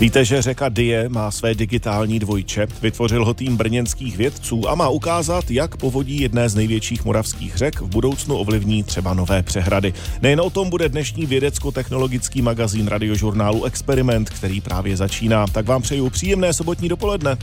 Víte, že řeka Die má své digitální dvojče. Vytvořil ho tým brněnských vědců a má ukázat, jak povodí jedné z největších moravských řek v budoucnu ovlivní třeba nové přehrady. Nejen o tom bude dnešní vědecko-technologický magazín radiožurnálu Experiment, který právě začíná. Tak vám přeju příjemné sobotní dopoledne.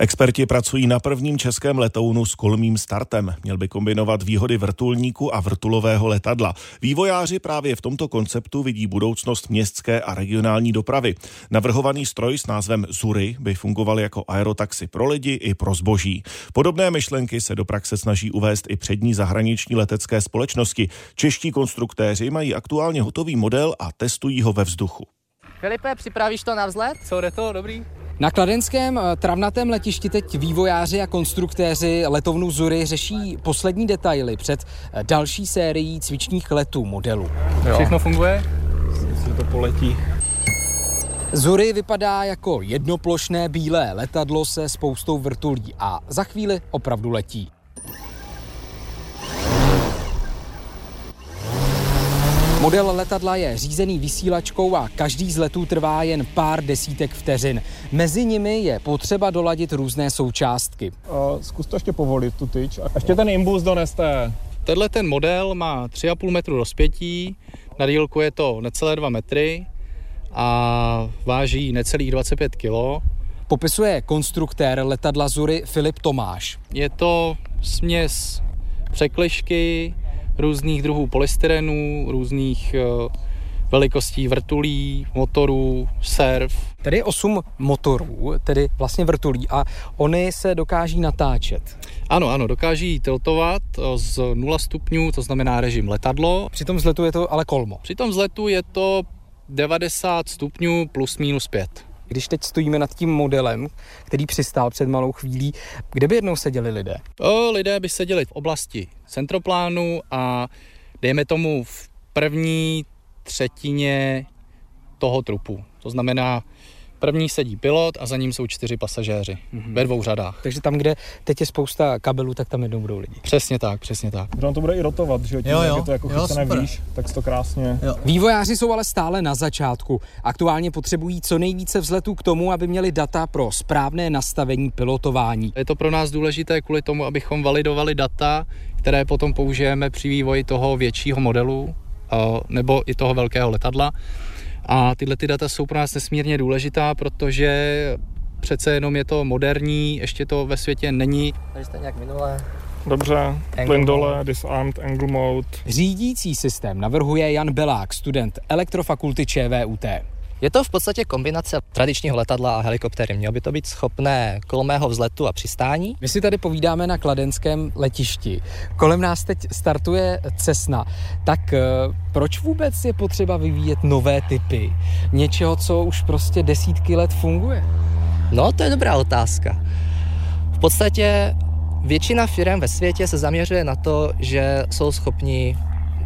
Experti pracují na prvním českém letounu s kolmým startem. Měl by kombinovat výhody vrtulníku a vrtulového letadla. Vývojáři právě v tomto konceptu vidí budoucnost městské a regionální dopravy. Navrhovaný stroj s názvem Zury by fungoval jako aerotaxi pro lidi i pro zboží. Podobné myšlenky se do praxe snaží uvést i přední zahraniční letecké společnosti. Čeští konstruktéři mají aktuálně hotový model a testují ho ve vzduchu. Filipe, připravíš to na vzlet? Co, jde to? Dobrý. Na kladenském eh, travnatém letišti teď vývojáři a konstruktéři letovnu Zury řeší poslední detaily před eh, další sérií cvičních letů modelů. Jo. Všechno funguje? Myslím, to poletí. Zury vypadá jako jednoplošné bílé letadlo se spoustou vrtulí a za chvíli opravdu letí. Model letadla je řízený vysílačkou a každý z letů trvá jen pár desítek vteřin. Mezi nimi je potřeba doladit různé součástky. Uh, zkus to ještě povolit, tu tyč. A ještě ten imbus doneste. Tenhle ten model má 3,5 metru rozpětí, na dílku je to necelé 2 metry a váží necelých 25 kg. Popisuje konstruktér letadla Zury Filip Tomáš. Je to směs překlišky, různých druhů polystyrenů, různých uh, velikostí vrtulí, motorů, serv. Tady je 8 motorů, tedy vlastně vrtulí a oni se dokáží natáčet. Ano, ano, dokáží tiltovat eh, z 0 stupňů, to znamená režim letadlo. Při tom vzletu je to ale kolmo. Při tom vzletu je to 90 stupňů plus minus 5. Když teď stojíme nad tím modelem, který přistál před malou chvílí, kde by jednou seděli lidé? O, lidé by seděli v oblasti centroplánu a dejme tomu v první třetině toho trupu. To znamená První sedí pilot a za ním jsou čtyři pasažéři mm-hmm. ve dvou řadách. Takže tam, kde teď je spousta kabelů, tak tam jednou budou lidi. Přesně tak, přesně tak. Protože to bude i rotovat, že tím, jo, jo. je to jako chycené výš, tak to krásně. Jo. Vývojáři jsou ale stále na začátku. Aktuálně potřebují co nejvíce vzletů k tomu, aby měli data pro správné nastavení pilotování. Je to pro nás důležité kvůli tomu, abychom validovali data, které potom použijeme při vývoji toho většího modelu nebo i toho velkého letadla. A tyhle ty data jsou pro nás nesmírně důležitá, protože přece jenom je to moderní, ještě to ve světě není. Takže jste nějak minulé. Dobře, plyn dole, disarmed, angle mode. Řídící systém navrhuje Jan Belák, student elektrofakulty ČVUT. Je to v podstatě kombinace tradičního letadla a helikoptéry. Mělo by to být schopné kolmého vzletu a přistání. My si tady povídáme na kladenském letišti. Kolem nás teď startuje Cessna. Tak eh, proč vůbec je potřeba vyvíjet nové typy? Něčeho, co už prostě desítky let funguje? No, to je dobrá otázka. V podstatě většina firm ve světě se zaměřuje na to, že jsou schopni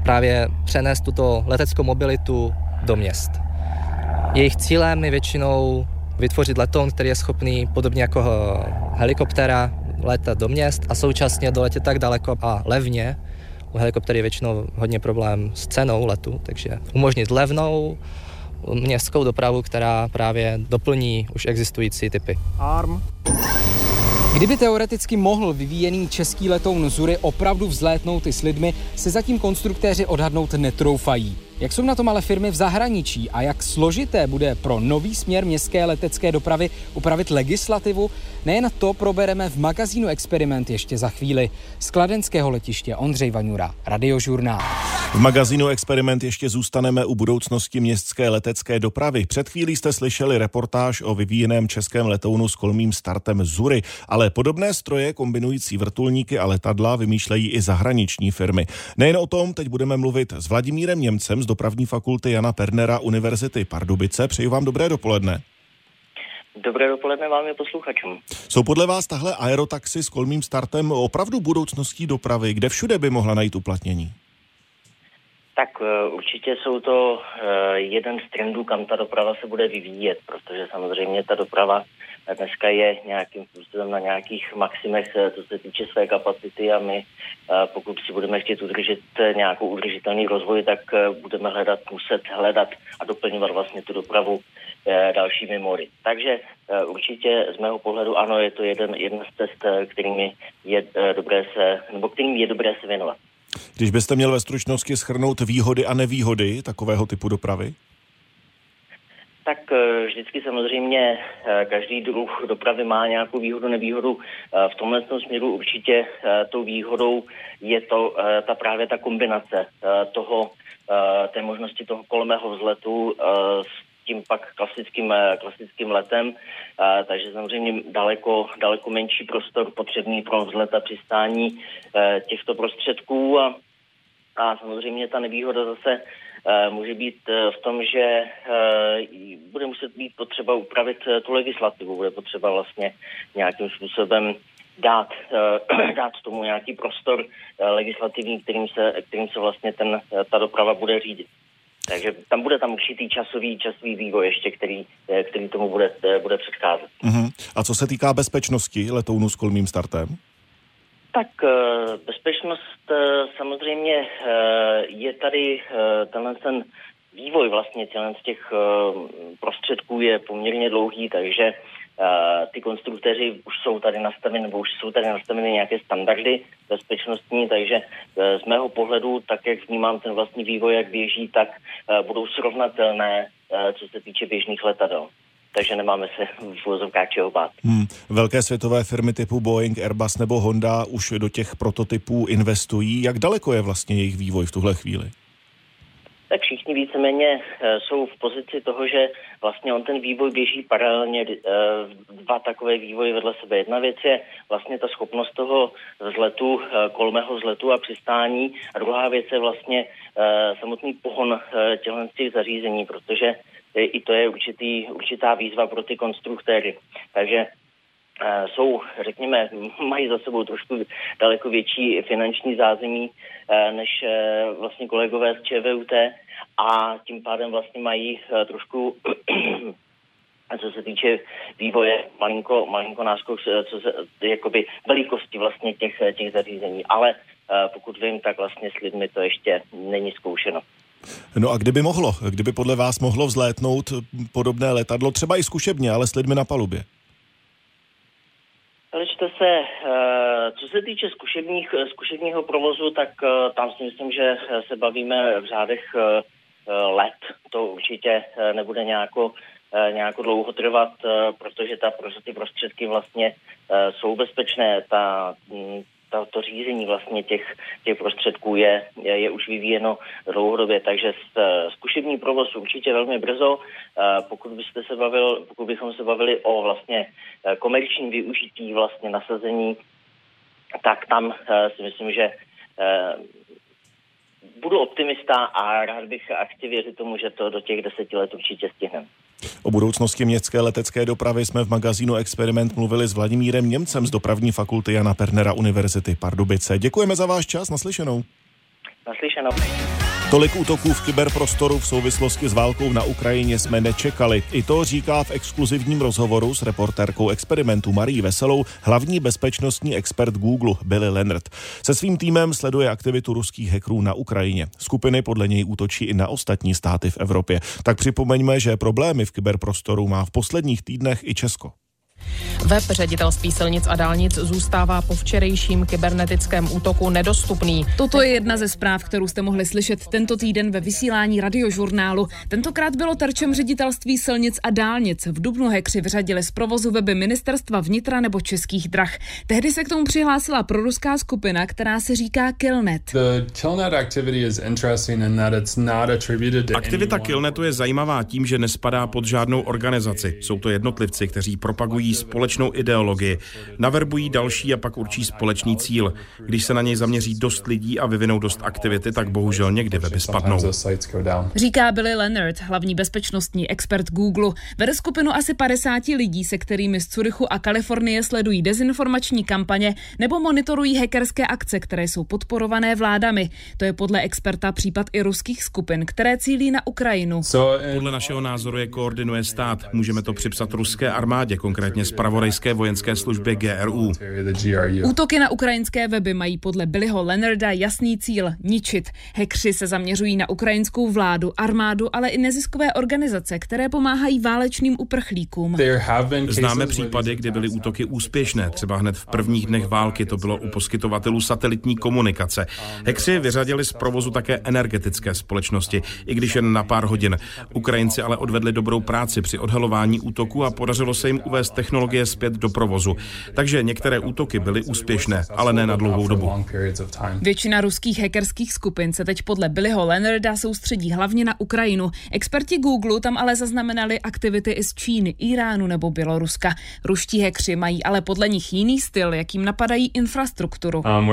právě přenést tuto leteckou mobilitu do měst. Jejich cílem je většinou vytvořit letoun, který je schopný, podobně jako helikoptéra, letat do měst a současně doletět tak daleko a levně. U helikoptery je většinou hodně problém s cenou letu, takže umožnit levnou městskou dopravu, která právě doplní už existující typy. ARM. Kdyby teoreticky mohl vyvíjený český letoun Zury opravdu vzlétnout i s lidmi, se zatím konstruktéři odhadnout netroufají. Jak jsou na tom ale firmy v zahraničí a jak složité bude pro nový směr městské letecké dopravy upravit legislativu, nejen to probereme v magazínu Experiment ještě za chvíli. Z kladenského letiště Ondřej Vaňura, Radiožurnál. V magazínu Experiment ještě zůstaneme u budoucnosti městské letecké dopravy. Před chvílí jste slyšeli reportáž o vyvíjeném českém letounu s kolmým startem Zury, ale podobné stroje kombinující vrtulníky a letadla vymýšlejí i zahraniční firmy. Nejen o tom teď budeme mluvit s Vladimírem Němcem z dopravní fakulty Jana Pernera Univerzity Pardubice. Přeji vám dobré dopoledne. Dobré dopoledne vám je posluchačům. Jsou podle vás tahle aerotaxi s kolmým startem opravdu budoucností dopravy? Kde všude by mohla najít uplatnění? Tak eh, určitě jsou to eh, jeden z trendů, kam ta doprava se bude vyvíjet, protože samozřejmě ta doprava dneska je nějakým způsobem na nějakých maximech, co se týče své kapacity a my, pokud si budeme chtít udržet nějakou udržitelný rozvoj, tak budeme hledat, muset hledat a doplňovat vlastně tu dopravu dalšími mody. Takže určitě z mého pohledu ano, je to jeden, jedna z cest, kterými je dobré se, nebo kterým je dobré se věnovat. Když byste měl ve stručnosti schrnout výhody a nevýhody takového typu dopravy? Tak eh, vždycky samozřejmě eh, každý druh dopravy má nějakou výhodu, nevýhodu. Eh, v tomhle směru určitě tou výhodou je to ta právě ta kombinace toho, té možnosti toho kolmého vzletu s tím pak klasickým, klasickým letem, takže samozřejmě daleko, daleko menší prostor potřebný pro vzlet a přistání těchto prostředků. A, a samozřejmě ta nevýhoda zase Eh, může být eh, v tom, že eh, bude muset být potřeba upravit tu legislativu, bude potřeba vlastně nějakým způsobem dát, dát tomu nějaký prostor legislativní, kterým se, kterým se vlastně ten, ta doprava bude řídit. Takže tam bude tam určitý časový, časový vývoj ještě, který, který tomu bude, bude předcházet. Uh-huh. A co se týká bezpečnosti letounu s kolmým startem? Tak eh, bezpečnost eh, samozřejmě eh, je tady tenhle ten vývoj vlastně z těch prostředků je poměrně dlouhý, takže ty konstruktéři už jsou tady nastaveny, nebo už jsou tady nastaveny nějaké standardy bezpečnostní, takže z mého pohledu, tak jak vnímám ten vlastní vývoj, jak běží, tak budou srovnatelné, co se týče běžných letadel takže nemáme se v úvozovkách čeho bát. Hmm. Velké světové firmy typu Boeing, Airbus nebo Honda už do těch prototypů investují. Jak daleko je vlastně jejich vývoj v tuhle chvíli? Všichni víceméně eh, jsou v pozici toho, že vlastně on ten vývoj běží paralelně eh, dva takové vývoje vedle sebe. Jedna věc je vlastně ta schopnost toho vzletu, eh, kolmého vzletu a přistání a druhá věc je vlastně samotný pohon těch zařízení, protože i to je určitý, určitá výzva pro ty konstruktéry. Takže jsou, řekněme, mají za sebou trošku daleko větší finanční zázemí než vlastně kolegové z ČVUT a tím pádem vlastně mají trošku co se týče vývoje malinko, malinko náskok, co se, jakoby velikosti vlastně těch, těch zařízení. Ale pokud vím, tak vlastně s lidmi to ještě není zkoušeno. No a kdyby mohlo, kdyby podle vás mohlo vzlétnout podobné letadlo, třeba i zkušebně, ale s lidmi na palubě? Lečte se, eh, co se týče zkušebních, zkušebního provozu, tak eh, tam si myslím, že se bavíme v řádech eh, let. To určitě nebude nějako, nějako dlouho trvat, protože ta, ty prostředky vlastně jsou bezpečné. Ta, mm, to, to řízení vlastně těch, těch prostředků je, je, je už vyvíjeno dlouhodobě, takže zkušební provoz určitě velmi brzo. Pokud byste se bavil, pokud bychom se bavili o vlastně komerčním využití vlastně nasazení, tak tam si myslím, že budu optimista a rád bych a chci věřit tomu, že to do těch deseti let určitě stihneme. O budoucnosti městské letecké dopravy jsme v magazínu Experiment mluvili s Vladimírem Němcem z dopravní fakulty Jana Pernera Univerzity Pardubice. Děkujeme za váš čas, naslyšenou. Naslyšenou. Tolik útoků v kyberprostoru v souvislosti s válkou na Ukrajině jsme nečekali. I to říká v exkluzivním rozhovoru s reportérkou experimentu Marí Veselou hlavní bezpečnostní expert Google Billy Leonard. Se svým týmem sleduje aktivitu ruských hackerů na Ukrajině. Skupiny podle něj útočí i na ostatní státy v Evropě. Tak připomeňme, že problémy v kyberprostoru má v posledních týdnech i Česko. Web ředitelství silnic a dálnic zůstává po včerejším kybernetickém útoku nedostupný. Toto je jedna ze zpráv, kterou jste mohli slyšet tento týden ve vysílání radiožurnálu. Tentokrát bylo terčem ředitelství silnic a dálnic. V Dubnu hekři vyřadili z provozu weby ministerstva vnitra nebo českých drah. Tehdy se k tomu přihlásila proruská skupina, která se říká Killnet. Aktivita Killnetu je zajímavá tím, že nespadá pod žádnou organizaci. Jsou to jednotlivci, kteří propagují společnou ideologii, naverbují další a pak určí společný cíl. Když se na něj zaměří dost lidí a vyvinou dost aktivity, tak bohužel někdy weby spadnou. Říká Billy Leonard, hlavní bezpečnostní expert Google. Vede skupinu asi 50 lidí, se kterými z Curychu a Kalifornie sledují dezinformační kampaně nebo monitorují hackerské akce, které jsou podporované vládami. To je podle experta případ i ruských skupin, které cílí na Ukrajinu. Podle našeho názoru je koordinuje stát. Můžeme to připsat ruské armádě, konkrétně včetně zpravodajské vojenské služby GRU. Útoky na ukrajinské weby mají podle Billyho Leonarda jasný cíl – ničit. Hekři se zaměřují na ukrajinskou vládu, armádu, ale i neziskové organizace, které pomáhají válečným uprchlíkům. Známe případy, kdy byly útoky úspěšné. Třeba hned v prvních dnech války to bylo u poskytovatelů satelitní komunikace. Hekři vyřadili z provozu také energetické společnosti, i když jen na pár hodin. Ukrajinci ale odvedli dobrou práci při odhalování útoku a podařilo se jim uvést technologie zpět do provozu. Takže některé útoky byly úspěšné, ale ne na dlouhou dobu. Většina ruských hackerských skupin se teď podle Billyho Leonarda soustředí hlavně na Ukrajinu. Experti Google tam ale zaznamenali aktivity i z Číny, Iránu nebo Běloruska. Ruští hekři mají ale podle nich jiný styl, jakým napadají infrastrukturu. Um,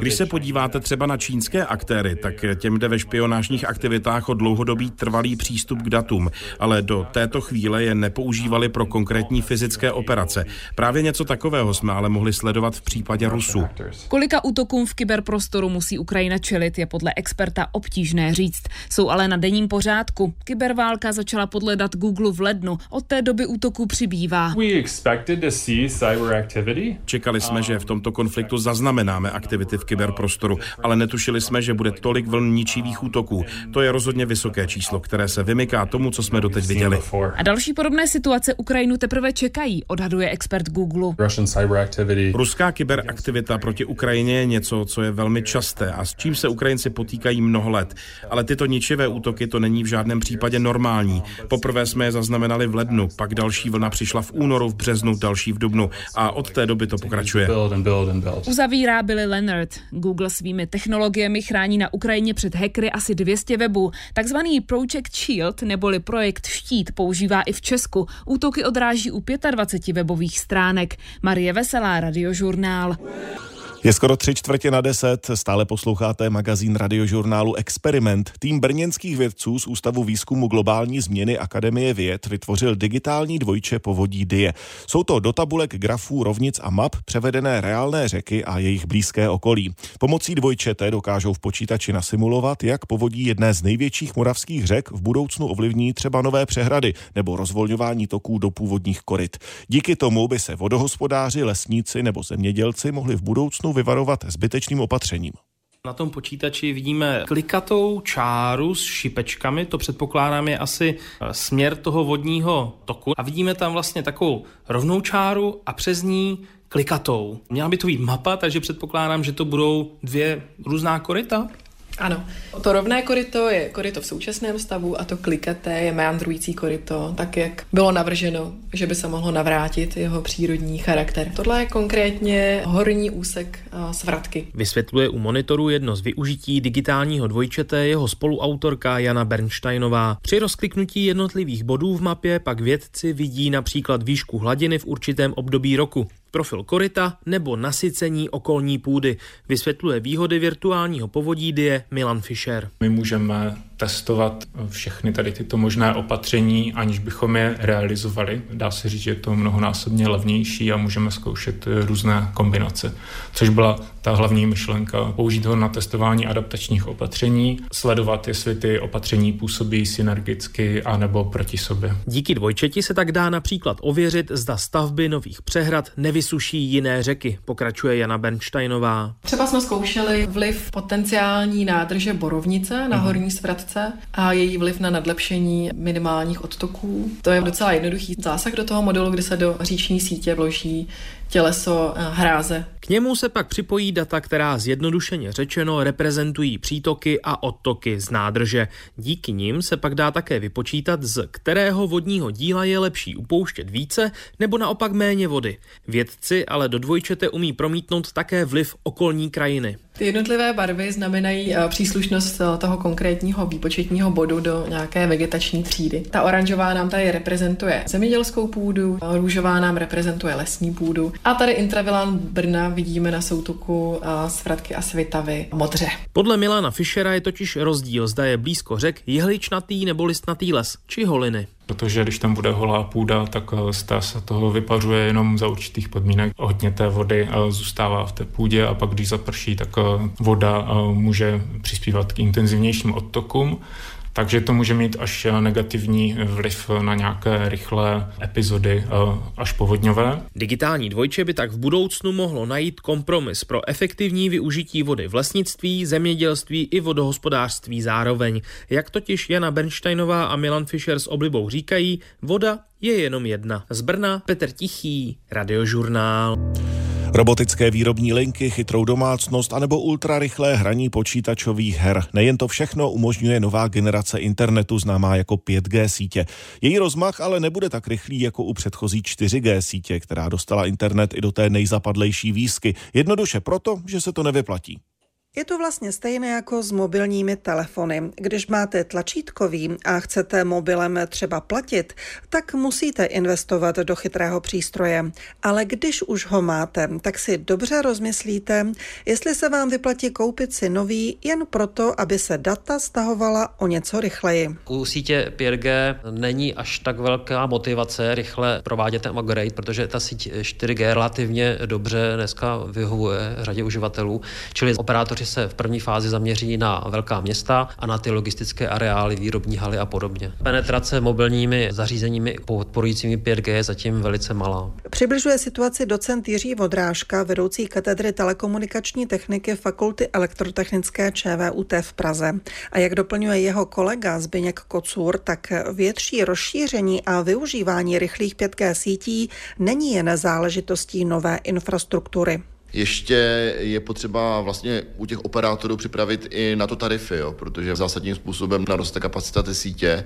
Když se podíváte třeba na čínské aktéry, tak těm jde ve špionážních aktivitách o dlouhodobý trvalý přístup k datům, ale do této chvíle je nepoužívali pro konkrétní fyzické operace. Právě něco takového jsme ale mohli sledovat v případě Rusů. Kolika útokům v kyberprostoru musí Ukrajina čelit, je podle experta obtížné říct. Jsou ale na denním pořádku. Kyberválka začala podle dat Google v lednu. Od té doby útoků přibývá. Čekali jsme, že v tomto konfliktu zaznamenáme aktivity v kyberprostoru, ale netušili jsme, že bude tolik vln ničivých útoků. To je rozhodně vysoké číslo, které se vymyká tomu, co jsme doteď viděli. A další podobné situace Ukrajinu teprve čekají, odhaduje expert Google. Ruská kyberaktivita proti Ukrajině je něco, co je velmi časté a s čím se Ukrajinci potýkají mnoho let. Ale tyto ničivé útoky to není v žádném případě normální. Poprvé jsme je zaznamenali v lednu, pak další vlna přišla v únoru, v březnu, další v dubnu a od té doby to pokračuje. Uzavírá Billy Leonard. Google svými technologiemi chrání na Ukrajině před hackery asi 200 webů. Takzvaný Project Shield neboli projekt Štít používá i v Česku. Útoky odráží u 25 webových stránek. Marie Veselá, Radiožurnál. Je skoro tři čtvrtě na deset, stále posloucháte magazín radiožurnálu Experiment. Tým brněnských vědců z Ústavu výzkumu globální změny Akademie věd vytvořil digitální dvojče povodí Die. Jsou to do tabulek grafů, rovnic a map převedené reálné řeky a jejich blízké okolí. Pomocí dvojčete dokážou v počítači nasimulovat, jak povodí jedné z největších moravských řek v budoucnu ovlivní třeba nové přehrady nebo rozvolňování toků do původních koryt. Díky tomu by se vodohospodáři, lesníci nebo zemědělci mohli v budoucnu vyvarovat zbytečným opatřením. Na tom počítači vidíme klikatou čáru s šipečkami, to předpokládám je asi eh, směr toho vodního toku. A vidíme tam vlastně takovou rovnou čáru a přes ní klikatou. Měla by to být mapa, takže předpokládám, že to budou dvě různá koryta. Ano, to rovné koryto je koryto v současném stavu a to klikaté je meandrující koryto, tak jak bylo navrženo, že by se mohlo navrátit jeho přírodní charakter. Tohle je konkrétně horní úsek svratky. Vysvětluje u monitoru jedno z využití digitálního dvojčete jeho spoluautorka Jana Bernsteinová. Při rozkliknutí jednotlivých bodů v mapě pak vědci vidí například výšku hladiny v určitém období roku profil koryta nebo nasycení okolní půdy. Vysvětluje výhody virtuálního povodí die Milan Fischer. My můžeme testovat všechny tady tyto možné opatření, aniž bychom je realizovali. Dá se říct, že je to mnohonásobně levnější a můžeme zkoušet různé kombinace, což byla ta hlavní myšlenka. Použít ho na testování adaptačních opatření, sledovat, jestli ty opatření působí synergicky a nebo proti sobě. Díky dvojčeti se tak dá například ověřit, zda stavby nových přehrad nevysuší jiné řeky, pokračuje Jana Bernsteinová. Třeba jsme zkoušeli vliv potenciální nádrže Borovnice na mhm. horní svratce a její vliv na nadlepšení minimálních odtoků. To je docela jednoduchý zásah do toho modelu, kdy se do říční sítě vloží těleso eh, hráze. K němu se pak připojí data, která zjednodušeně řečeno reprezentují přítoky a odtoky z nádrže. Díky nim se pak dá také vypočítat, z kterého vodního díla je lepší upouštět více nebo naopak méně vody. Vědci ale do dvojčete umí promítnout také vliv okolní krajiny. Ty jednotlivé barvy znamenají eh, příslušnost eh, toho konkrétního výpočetního bodu do nějaké vegetační třídy. Ta oranžová nám tady reprezentuje zemědělskou půdu, růžová nám reprezentuje lesní půdu a tady intravilán Brna vidíme na soutoku eh, Svratky a Svitavy modře. Podle Milana Fischera je totiž rozdíl, zda je blízko řek jehličnatý nebo listnatý les, či holiny protože když tam bude holá půda, tak eh, se toho vypařuje jenom za určitých podmínek. Hodně té vody eh, zůstává v té půdě a pak když zaprší, tak voda může přispívat k intenzivnějším odtokům takže to může mít až negativní vliv na nějaké rychlé epizody až povodňové. Digitální dvojče by tak v budoucnu mohlo najít kompromis pro efektivní využití vody v lesnictví, zemědělství i vodohospodářství zároveň. Jak totiž Jana Bernsteinová a Milan Fischer s oblibou říkají, voda je jenom jedna. Z Brna Petr Tichý, Radiožurnál. Robotické výrobní linky, chytrou domácnost anebo ultrarychlé hraní počítačových her. Nejen to všechno umožňuje nová generace internetu známá jako 5G sítě. Její rozmach ale nebude tak rychlý jako u předchozí 4G sítě, která dostala internet i do té nejzapadlejší výzky. Jednoduše proto, že se to nevyplatí. Je to vlastně stejné jako s mobilními telefony. Když máte tlačítkový a chcete mobilem třeba platit, tak musíte investovat do chytrého přístroje. Ale když už ho máte, tak si dobře rozmyslíte, jestli se vám vyplatí koupit si nový jen proto, aby se data stahovala o něco rychleji. U sítě 5G není až tak velká motivace rychle provádět ten upgrade, protože ta síť 4G relativně dobře dneska vyhovuje řadě uživatelů, čili operátoři se v první fázi zaměří na velká města a na ty logistické areály, výrobní haly a podobně. Penetrace mobilními zařízeními podporujícími 5G je zatím velice malá. Přibližuje situaci docent Jiří Vodrážka, vedoucí katedry telekomunikační techniky Fakulty elektrotechnické ČVUT v Praze. A jak doplňuje jeho kolega Zbyněk Kocur, tak větší rozšíření a využívání rychlých 5G sítí není jen záležitostí nové infrastruktury. Ještě je potřeba vlastně u těch operátorů připravit i na to tarify, jo, protože zásadním způsobem naroste kapacita té sítě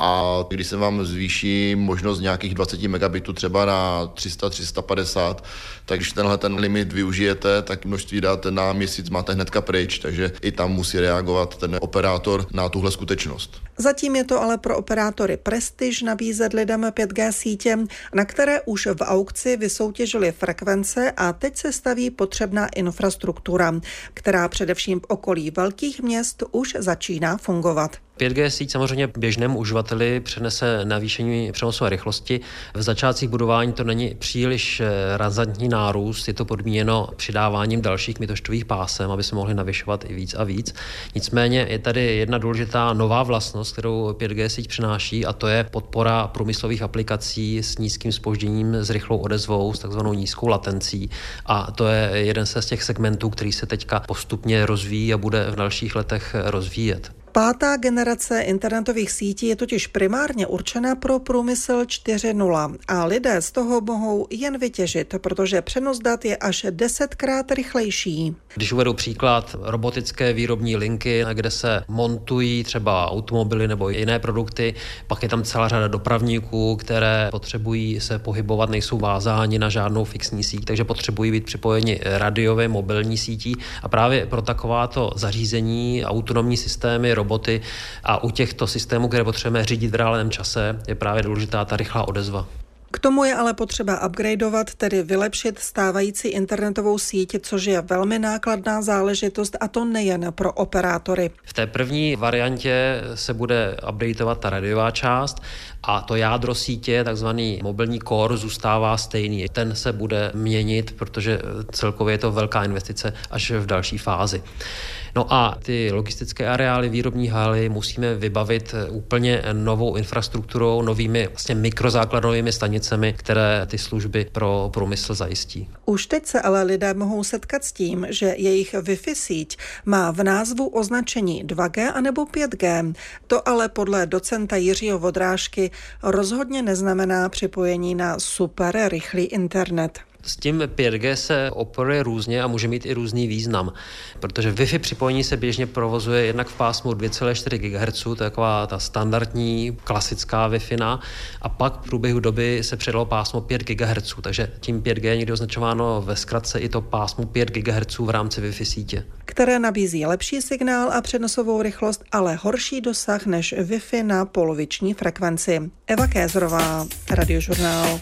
a když se vám zvýší možnost nějakých 20 megabitů třeba na 300, 350, tak když tenhle ten limit využijete, tak množství dat na měsíc máte hnedka pryč, takže i tam musí reagovat ten operátor na tuhle skutečnost. Zatím je to ale pro operátory prestiž nabízet lidem 5G sítě, na které už v aukci vysoutěžili frekvence a teď se staví potřebná infrastruktura, která především v okolí velkých měst už začíná fungovat. 5G síť samozřejmě běžnému uživateli přenese navýšení přenosové rychlosti. V začátcích budování to není příliš eh, razantní nárůst, je to podmíněno přidáváním dalších mitoštových pásem, aby se mohli navyšovat i víc a víc. Nicméně je tady jedna důležitá nová vlastnost, kterou 5G síť přináší, a to je podpora průmyslových aplikací s nízkým spožděním, s rychlou odezvou, s takzvanou nízkou latencí. A to je jeden z těch segmentů, který se teďka postupně rozvíjí a bude v dalších letech rozvíjet. Pátá generace internetových sítí je totiž primárně určena pro průmysl 4.0 a lidé z toho mohou jen vytěžit, protože přenos dat je až desetkrát rychlejší. Když uvedu příklad robotické výrobní linky, kde se montují třeba automobily nebo jiné produkty, pak je tam celá řada dopravníků, které potřebují se pohybovat, nejsou vázáni na žádnou fixní síť, takže potřebují být připojeni radiové mobilní sítí a právě pro takováto zařízení autonomní systémy roboty a u těchto systémů, které potřebujeme řídit v reálném čase, je právě důležitá ta rychlá odezva. K tomu je ale potřeba upgradeovat, tedy vylepšit stávající internetovou síť, což je velmi nákladná záležitost a to nejen pro operátory. V té první variantě se bude updateovat ta radiová část a to jádro sítě, takzvaný mobilní core, zůstává stejný. Ten se bude měnit, protože celkově je to velká investice až v další fázi. No a ty logistické areály, výrobní haly musíme vybavit úplně novou infrastrukturou, novými vlastně mikrozákladovými stanicemi, které ty služby pro průmysl zajistí. Už teď se ale lidé mohou setkat s tím, že jejich Wi-Fi síť má v názvu označení 2G anebo 5G. To ale podle docenta Jiřího Vodrážky rozhodně neznamená připojení na super rychlý internet. S tím 5G se operuje různě a může mít i různý význam, protože Wi-Fi připojení se běžně provozuje jednak v pásmu 2,4 GHz, to je taková ta standardní klasická Wi-Fi, a pak v průběhu doby se předalo pásmo 5 GHz, takže tím 5G je někdy označováno ve zkratce i to pásmo 5 GHz v rámci Wi-Fi sítě. Které nabízí lepší signál a přenosovou rychlost, ale horší dosah než Wi-Fi na poloviční frekvenci. Eva Kézrová, Radiožurnál.